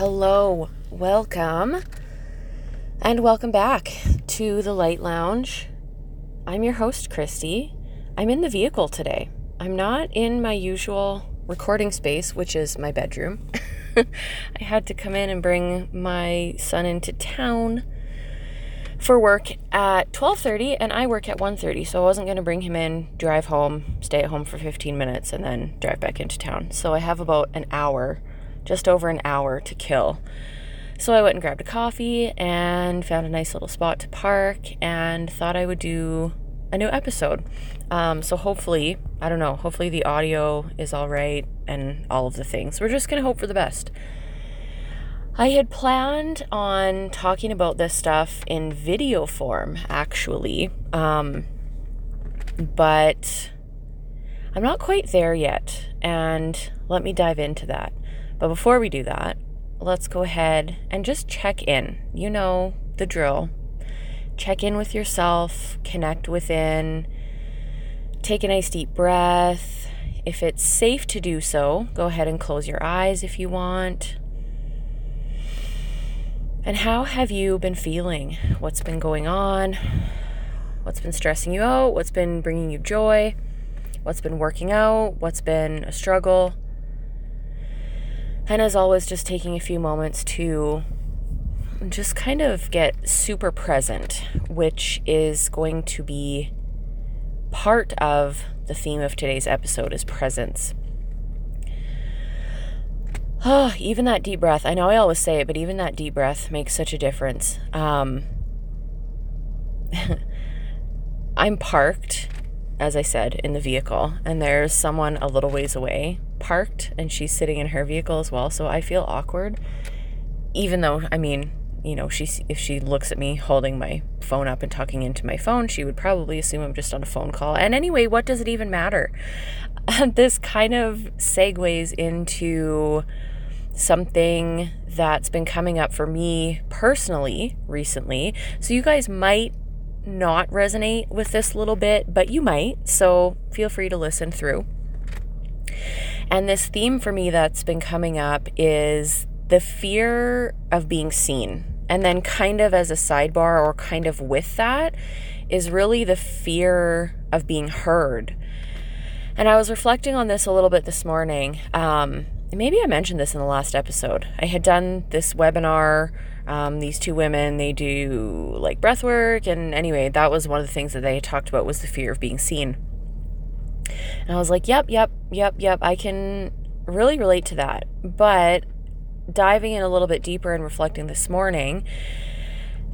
Hello, welcome, and welcome back to the Light Lounge. I'm your host, Christy. I'm in the vehicle today. I'm not in my usual recording space, which is my bedroom. I had to come in and bring my son into town for work at 12:30 and I work at 1:30 so I wasn't going to bring him in drive home stay at home for 15 minutes and then drive back into town so I have about an hour just over an hour to kill. So I went and grabbed a coffee and found a nice little spot to park and thought I would do a new episode. Um, so hopefully I don't know hopefully the audio is all right and all of the things. We're just going to hope for the best. I had planned on talking about this stuff in video form, actually, um, but I'm not quite there yet, and let me dive into that. But before we do that, let's go ahead and just check in. You know the drill. Check in with yourself, connect within, take a nice deep breath. If it's safe to do so, go ahead and close your eyes if you want. And how have you been feeling? What's been going on? What's been stressing you out? What's been bringing you joy? What's been working out? What's been a struggle? And as always, just taking a few moments to just kind of get super present, which is going to be part of the theme of today's episode is presence. Oh, even that deep breath. I know I always say it, but even that deep breath makes such a difference. Um, I'm parked, as I said, in the vehicle, and there's someone a little ways away parked, and she's sitting in her vehicle as well. So I feel awkward, even though, I mean, you know, she if she looks at me holding my phone up and talking into my phone, she would probably assume I'm just on a phone call. And anyway, what does it even matter? this kind of segues into something that's been coming up for me personally recently. So you guys might not resonate with this little bit, but you might. So feel free to listen through. And this theme for me that's been coming up is the fear of being seen. And then, kind of as a sidebar, or kind of with that, is really the fear of being heard. And I was reflecting on this a little bit this morning. Um, maybe I mentioned this in the last episode. I had done this webinar. Um, these two women, they do like breath work. And anyway, that was one of the things that they talked about was the fear of being seen. And I was like, yep, yep, yep, yep. I can really relate to that. But diving in a little bit deeper and reflecting this morning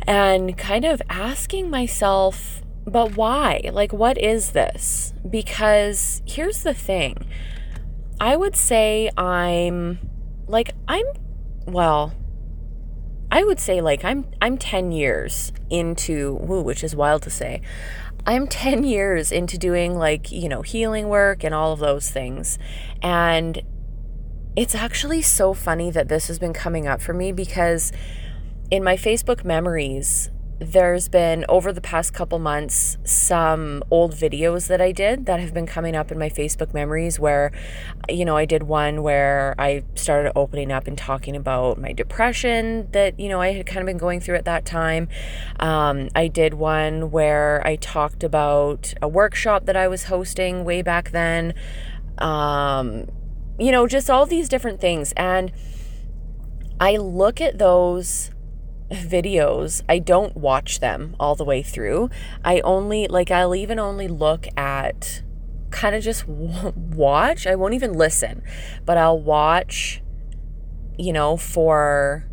and kind of asking myself, but why? Like, what is this? Because here's the thing I would say I'm like I'm well I would say like I'm I'm 10 years into woo, which is wild to say. I'm 10 years into doing like, you know, healing work and all of those things. And it's actually so funny that this has been coming up for me because in my Facebook memories, there's been over the past couple months some old videos that I did that have been coming up in my Facebook memories where you know I did one where I started opening up and talking about my depression that you know I had kind of been going through at that time. Um, I did one where I talked about a workshop that I was hosting way back then. Um, you know just all these different things. And I look at those videos, I don't watch them all the way through. I only, like, I'll even only look at kind of just watch. I won't even listen, but I'll watch, you know, for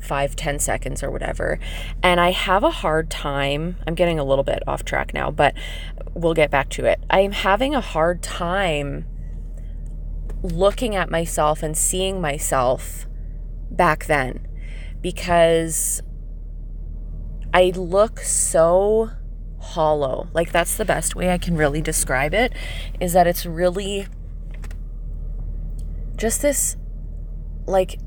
five, ten seconds or whatever. And I have a hard time. I'm getting a little bit off track now, but we'll get back to it. I'm having a hard time looking at myself and seeing myself back then because I look so hollow. Like that's the best way I can really describe it is that it's really just this like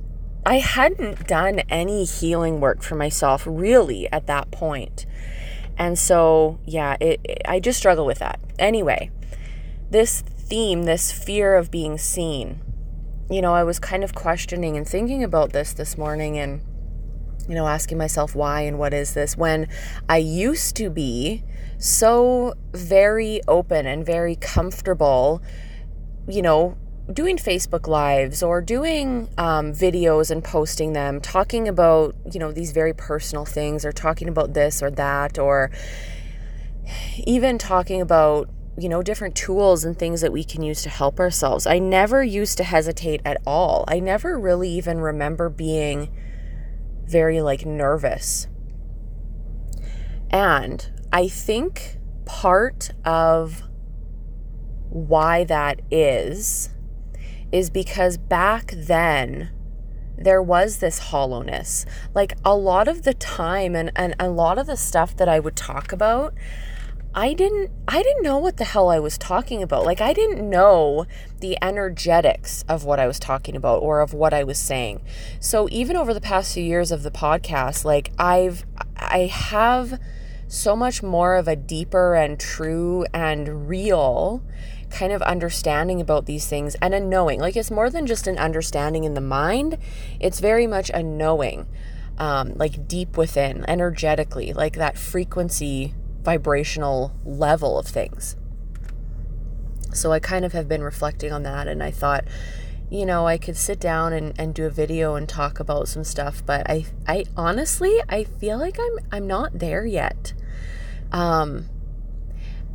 I hadn't done any healing work for myself really at that point. And so, yeah, it, it I just struggle with that. Anyway, this theme, this fear of being seen you know, I was kind of questioning and thinking about this this morning and, you know, asking myself why and what is this when I used to be so very open and very comfortable, you know, doing Facebook Lives or doing um, videos and posting them, talking about, you know, these very personal things or talking about this or that, or even talking about, you know, different tools and things that we can use to help ourselves. I never used to hesitate at all. I never really even remember being very like nervous. And I think part of why that is is because back then there was this hollowness. Like a lot of the time and, and a lot of the stuff that I would talk about, I didn't I didn't know what the hell I was talking about. Like I didn't know the energetics of what I was talking about or of what I was saying. So even over the past few years of the podcast, like I've I have so much more of a deeper and true and real kind of understanding about these things and a knowing. Like it's more than just an understanding in the mind, it's very much a knowing, um, like deep within, energetically, like that frequency, vibrational level of things. So I kind of have been reflecting on that and I thought, you know, I could sit down and, and do a video and talk about some stuff, but I I honestly I feel like I'm I'm not there yet. Um,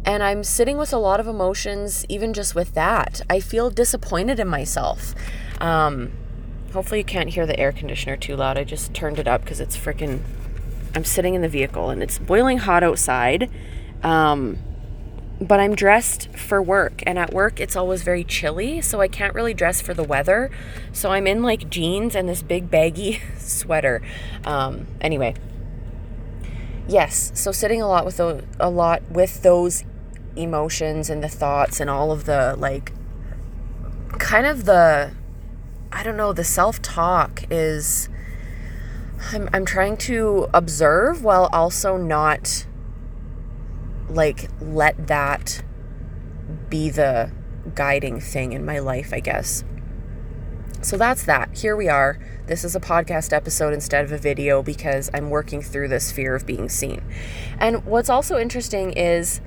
and I'm sitting with a lot of emotions, even just with that. I feel disappointed in myself. Um, hopefully, you can't hear the air conditioner too loud. I just turned it up because it's freaking. I'm sitting in the vehicle and it's boiling hot outside. Um, but I'm dressed for work, and at work it's always very chilly, so I can't really dress for the weather. So I'm in like jeans and this big baggy sweater. Um, anyway, yes, so sitting a lot with those, a lot with those emotions and the thoughts and all of the like kind of the I don't know, the self-talk is I'm I'm trying to observe while also not like let that be the guiding thing in my life, I guess. So that's that. Here we are. This is a podcast episode instead of a video because I'm working through this fear of being seen. And what's also interesting is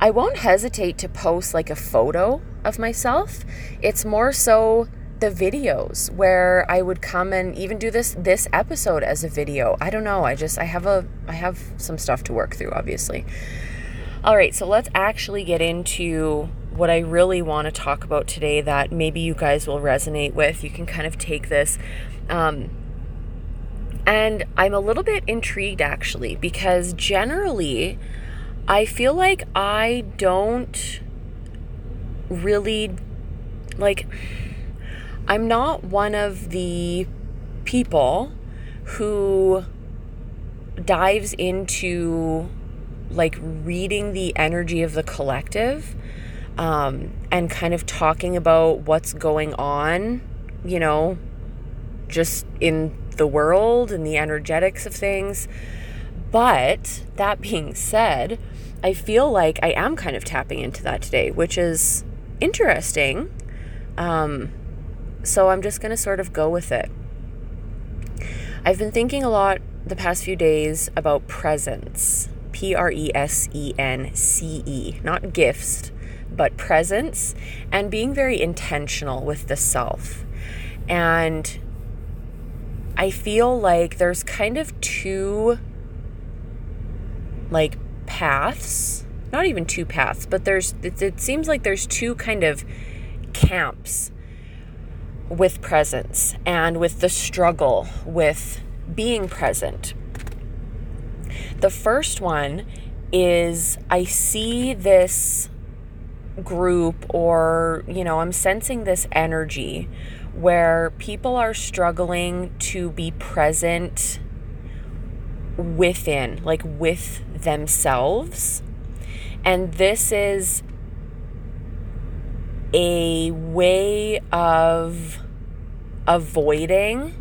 I won't hesitate to post like a photo of myself. It's more so the videos where I would come and even do this this episode as a video. I don't know. I just I have a I have some stuff to work through obviously. All right, so let's actually get into what I really want to talk about today that maybe you guys will resonate with. You can kind of take this. Um, and I'm a little bit intrigued actually because generally I feel like I don't really like I'm not one of the people who dives into like reading the energy of the collective um, and kind of talking about what's going on, you know, just in the world and the energetics of things. But that being said, I feel like I am kind of tapping into that today, which is interesting. Um, so I'm just going to sort of go with it. I've been thinking a lot the past few days about presence P R E S E N C E, not gifts, but presence and being very intentional with the self. And I feel like there's kind of two like paths, not even two paths, but there's it, it seems like there's two kind of camps with presence and with the struggle with being present. The first one is I see this group or, you know, I'm sensing this energy where people are struggling to be present within, like with themselves. And this is a way of avoiding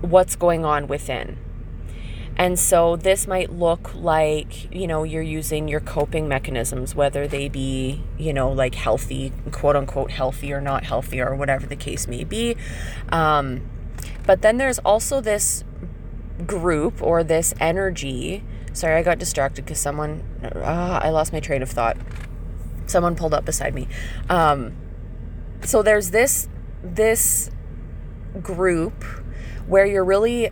what's going on within. And so this might look like, you know, you're using your coping mechanisms, whether they be, you know, like healthy, quote unquote, healthy or not healthy, or whatever the case may be. Um, but then there's also this group or this energy. Sorry, I got distracted because someone, uh, I lost my train of thought. Someone pulled up beside me. Um, so there's this, this group where you're really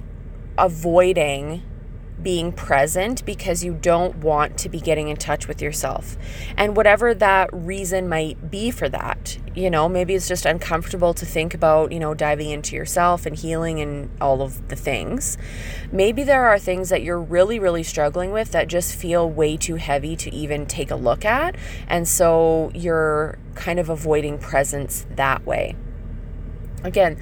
avoiding being present because you don't want to be getting in touch with yourself. And whatever that reason might be for that, you know, maybe it's just uncomfortable to think about, you know, diving into yourself and healing and all of the things. Maybe there are things that you're really, really struggling with that just feel way too heavy to even take a look at. And so you're kind of avoiding presence that way. Again,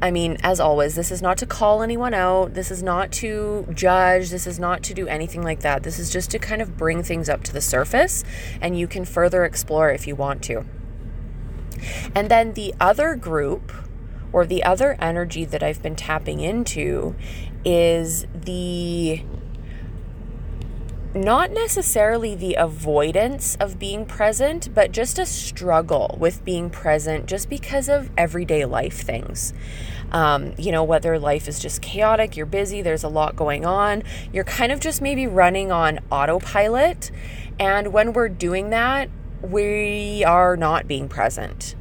I mean, as always, this is not to call anyone out. This is not to judge. This is not to do anything like that. This is just to kind of bring things up to the surface and you can further explore if you want to. And then the other group or the other energy that I've been tapping into is the not necessarily the avoidance of being present, but just a struggle with being present just because of everyday life things. Um, you know, whether life is just chaotic, you're busy, there's a lot going on, you're kind of just maybe running on autopilot. And when we're doing that, we are not being present.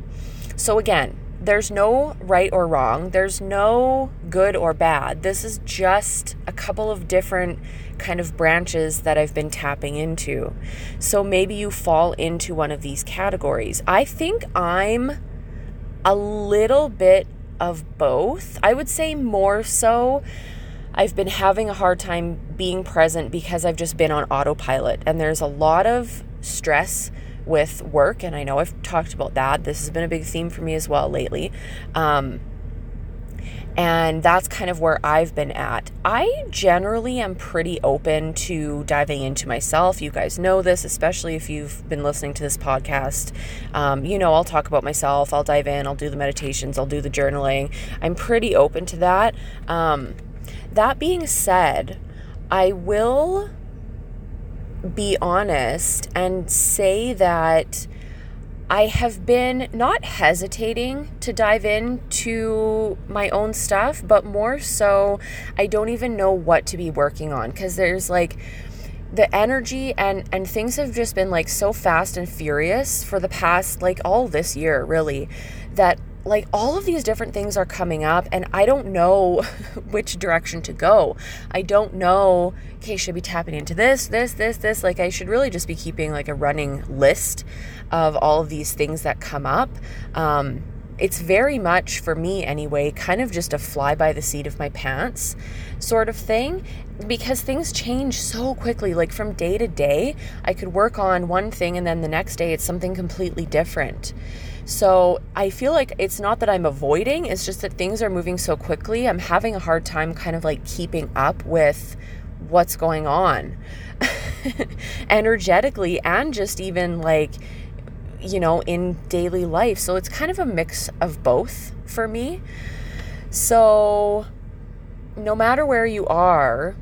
So, again, there's no right or wrong, there's no good or bad. This is just a couple of different kind of branches that I've been tapping into. So maybe you fall into one of these categories. I think I'm a little bit of both. I would say more so. I've been having a hard time being present because I've just been on autopilot, and there's a lot of stress with work. And I know I've talked about that. This has been a big theme for me as well lately. Um, and that's kind of where I've been at. I generally am pretty open to diving into myself. You guys know this, especially if you've been listening to this podcast. Um, you know, I'll talk about myself, I'll dive in, I'll do the meditations, I'll do the journaling. I'm pretty open to that. Um, that being said, I will be honest and say that I have been not hesitating to dive into my own stuff, but more so, I don't even know what to be working on. Because there's like the energy and and things have just been like so fast and furious for the past like all this year really that like all of these different things are coming up and I don't know which direction to go. I don't know, okay, should be tapping into this, this, this, this. Like I should really just be keeping like a running list of all of these things that come up. Um, it's very much for me anyway, kind of just a fly by the seat of my pants sort of thing because things change so quickly. Like from day to day, I could work on one thing and then the next day it's something completely different. So I feel like it's not that I'm avoiding, it's just that things are moving so quickly. I'm having a hard time kind of like keeping up with what's going on energetically and just even like, you know, in daily life. So it's kind of a mix of both for me. So no matter where you are,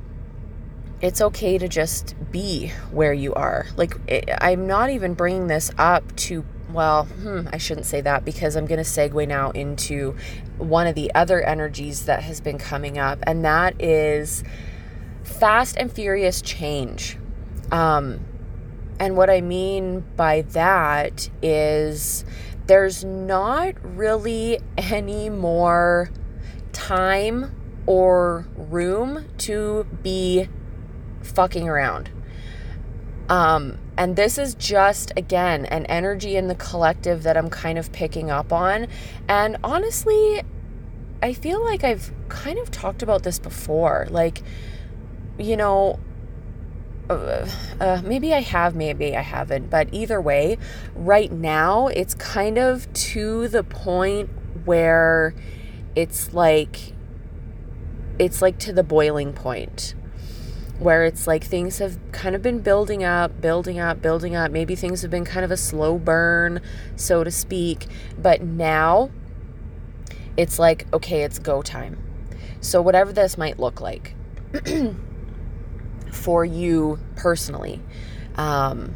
it's okay to just be where you are. Like, I'm not even bringing this up to well, hmm, I shouldn't say that because I'm going to segue now into one of the other energies that has been coming up, and that is fast and furious change. Um, and what I mean by that is there's not really any more time or room to be fucking around. Um, and this is just, again, an energy in the collective that I'm kind of picking up on. And honestly, I feel like I've kind of talked about this before. Like, you know, uh, uh, maybe I have, maybe I haven't, but either way, right now it's kind of to the point where it's like, it's like to the boiling point where it's like things have kind of been building up, building up, building up. Maybe things have been kind of a slow burn, so to speak. But now it's like, okay, it's go time. So, whatever this might look like, for you personally. Um,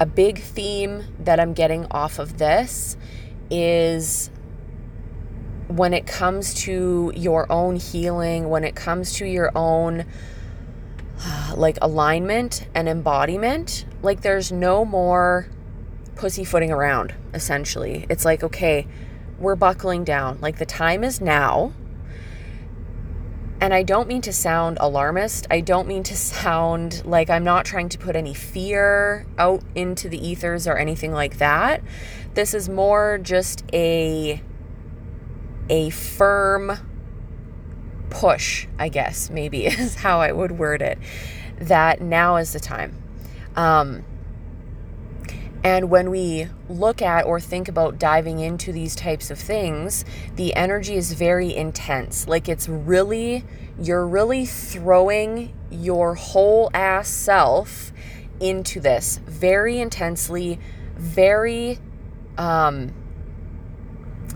a big theme that I'm getting off of this is when it comes to your own healing, when it comes to your own like alignment and embodiment, like there's no more pussyfooting around, essentially. It's like, okay, we're buckling down. Like the time is now. And I don't mean to sound alarmist. I don't mean to sound like I'm not trying to put any fear out into the ethers or anything like that. This is more just a a firm push, I guess, maybe is how I would word it, that now is the time. Um, and when we look at or think about diving into these types of things, the energy is very intense. Like it's really, you're really throwing your whole ass self into this very intensely, very, um,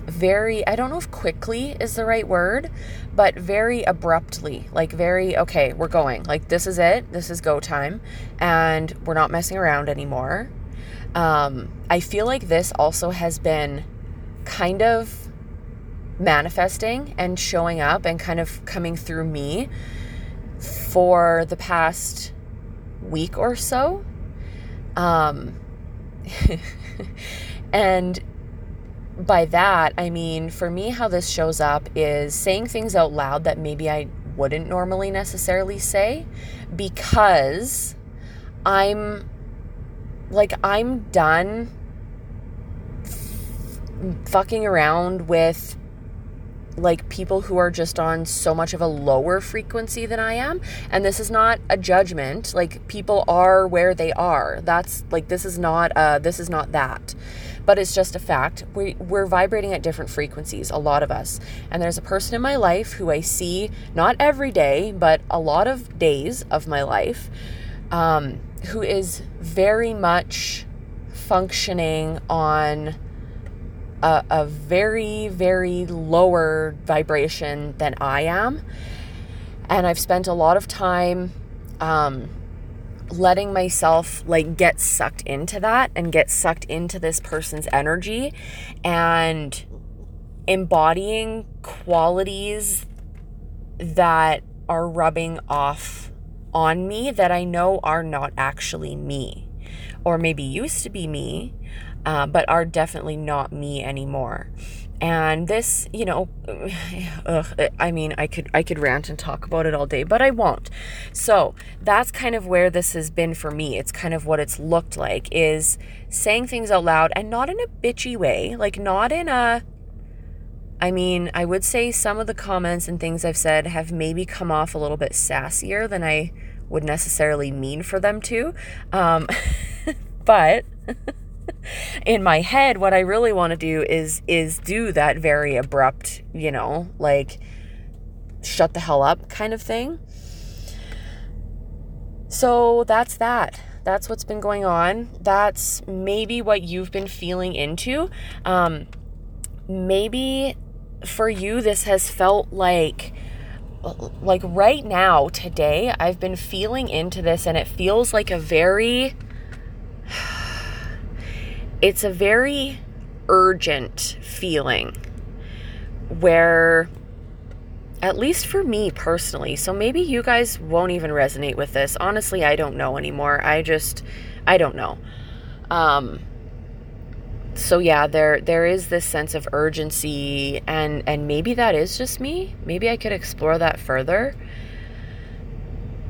very, I don't know if quickly is the right word, but very abruptly. Like, very, okay, we're going. Like, this is it. This is go time. And we're not messing around anymore um, I feel like this also has been kind of manifesting and showing up and kind of coming through me for the past week or so. Um, and by that, I mean, for me, how this shows up is saying things out loud that maybe I wouldn't normally necessarily say because I'm like I'm done fucking around with like people who are just on so much of a lower frequency than I am. And this is not a judgment. Like people are where they are. That's like this is not uh this is not that. But it's just a fact. We we're vibrating at different frequencies, a lot of us. And there's a person in my life who I see not every day, but a lot of days of my life. Um who is very much functioning on a, a, very, very lower vibration than I am. And I've spent a lot of time um, letting myself like get sucked into that and get sucked into this person's energy and embodying qualities that are rubbing off on me that I know are not actually me, or maybe used to be me, uh, but are definitely not me anymore. And this, you know, ugh, I mean, I could I could rant and talk about it all day, but I won't. So that's kind of where this has been for me. It's kind of what it's looked like is saying things out loud and not in a bitchy way, like not in a I mean, I would say some of the comments and things I've said have maybe come off a little bit sassier than I would necessarily mean for them to. Um, but in my head, what I really want to do is is do that very abrupt, you know, like shut the hell up kind of thing. So that's that. That's what's been going on. That's maybe what you've been feeling into. Um, maybe for you, this has felt like like right now today I've been feeling into this and it feels like a very it's a very urgent feeling where at least for me personally so maybe you guys won't even resonate with this. Honestly I don't know anymore. I just I don't know. Um so yeah there there is this sense of urgency and and maybe that is just me. Maybe i could explore that further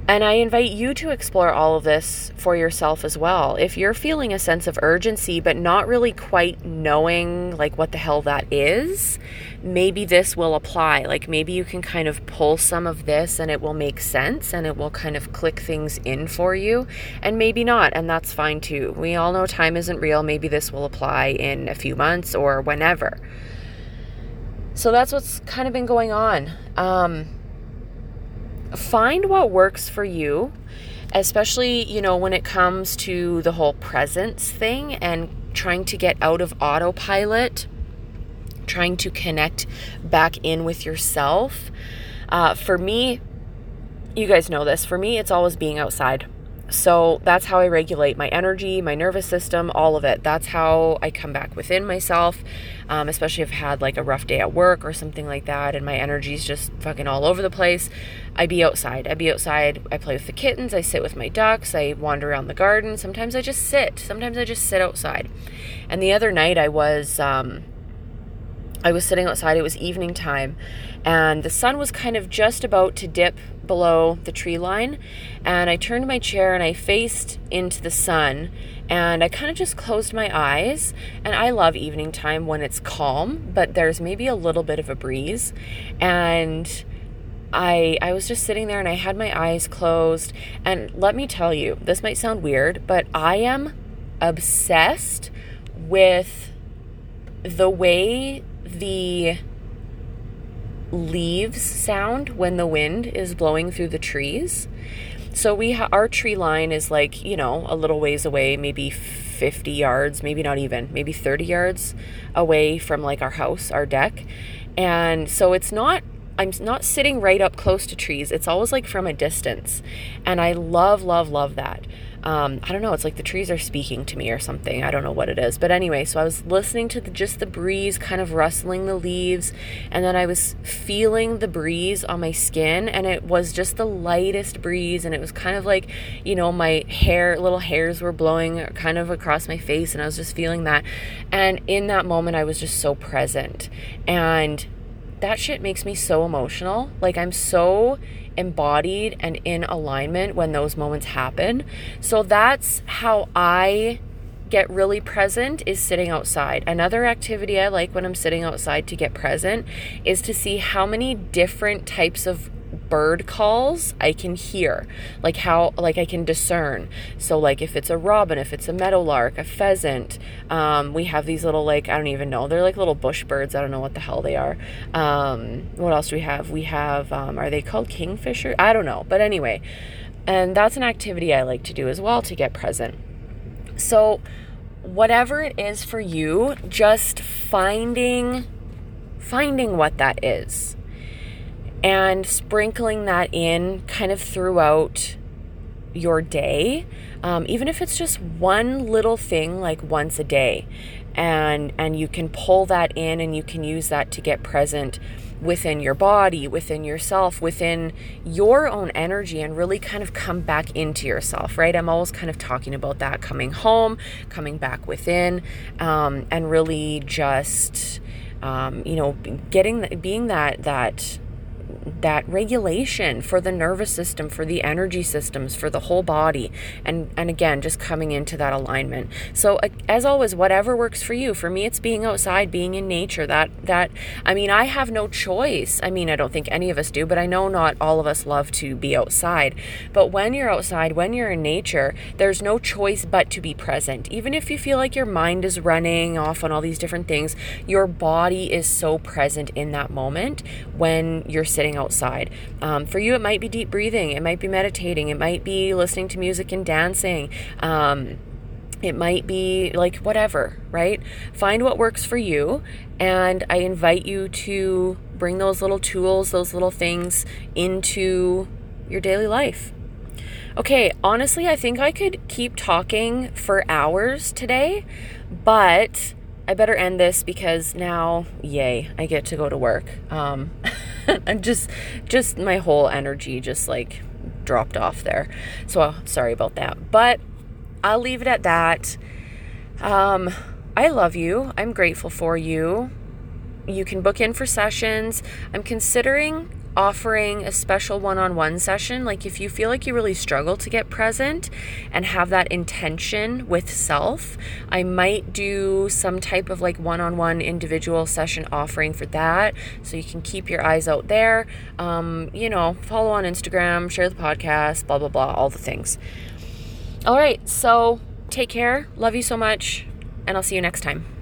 and I invite you to explore all of this for yourself as well. If you're feeling a sense of urgency but not really quite knowing like what the hell that is, maybe this will apply. Like maybe you can kind of pull some of this and it will make sense and it will kind of click things in for you and maybe not and that's fine too. We all know time isn't real. Maybe this will apply in a few months or whenever. So that's what's kind of been going on. Um find what works for you, especially, you know, when it comes to the whole presence thing and trying to get out of autopilot, trying to connect back in with yourself. Uh, for me, you guys know this. For me, it's always being outside. So that's how I regulate my energy, my nervous system, all of it. That's how I come back within myself, um, especially if I've had like a rough day at work or something like that and my energy's just fucking all over the place. I be outside. I be outside. I play with the kittens. I sit with my ducks. I wander around the garden. Sometimes I just sit. Sometimes I just sit outside. And the other night I was. Um, I was sitting outside, it was evening time, and the sun was kind of just about to dip below the tree line. And I turned my chair and I faced into the sun, and I kind of just closed my eyes. And I love evening time when it's calm, but there's maybe a little bit of a breeze. And I I was just sitting there and I had my eyes closed and let me tell you, this might sound weird, but I am obsessed with the way the leaves sound when the wind is blowing through the trees. So we ha- our tree line is like, you know, a little ways away, maybe 50 yards, maybe not even, maybe 30 yards away from like our house, our deck. And so it's not I'm not sitting right up close to trees. It's always like from a distance. And I love love love that um, I don't know, it's like the trees are speaking to me or something. I don't know what it is. But anyway, so I was listening to the, just the breeze kind of rustling the leaves, and then I was feeling the breeze on my skin, and it was just the lightest breeze, and it was kind of like, you know, my hair, little hairs were blowing kind of across my face, and I was just feeling that. And in that moment, I was just so present. And that shit makes me so emotional. Like, I'm so embodied and in alignment when those moments happen. So that's how I get really present is sitting outside. Another activity I like when I'm sitting outside to get present is to see how many different types of bird calls I can hear, like how like I can discern. So like if it's a robin, if it's a meadowlark, a pheasant. Um, we have these little like I don't even know. They're like little bush birds. I don't know what the hell they are. Um, what else do we have? We have um, are they called kingfisher? I don't know. But anyway, and that's an activity I like to do as well to get present. So whatever it is for you, just finding finding what that is. And sprinkling that in kind of throughout your day um, even if it's just one little thing like once a day. And and you can pull that in and you can use that to get present within your body within yourself within your own energy and really kind of come back into yourself right? I'm always kind of talking about that coming home coming back within um, and really just um, you know getting being that that that regulation for the nervous system, for the energy systems, for the whole body. And, and again, just coming into that alignment. So as always, whatever works for you. For me, it's being outside, being in nature. That, that, I mean, I have no choice. I mean, I don't think any of us do, but I know not all of us love to be outside. But when you're outside, when you're in nature, there's no choice but to be present. Even if you feel like your mind is running off on all these different things, your body is so present in that moment when you're sitting outside. Um, for you, it might be deep breathing, it might be meditating, it might be listening to music and dancing. Um, it might be like whatever, right? Find what works for you. And I invite you to bring those little tools, those little things into your daily life. Okay, honestly, I think I could keep talking for hours today, but I better end this because now, yay, I get to go to work. Um, and just, just my whole energy just like dropped off there. So sorry about that. But I'll leave it at that. Um, I love you. I'm grateful for you. You can book in for sessions. I'm considering offering a special one on one session. Like, if you feel like you really struggle to get present and have that intention with self, I might do some type of like one on one individual session offering for that. So you can keep your eyes out there. Um, you know, follow on Instagram, share the podcast, blah, blah, blah, all the things. All right. So take care. Love you so much. And I'll see you next time.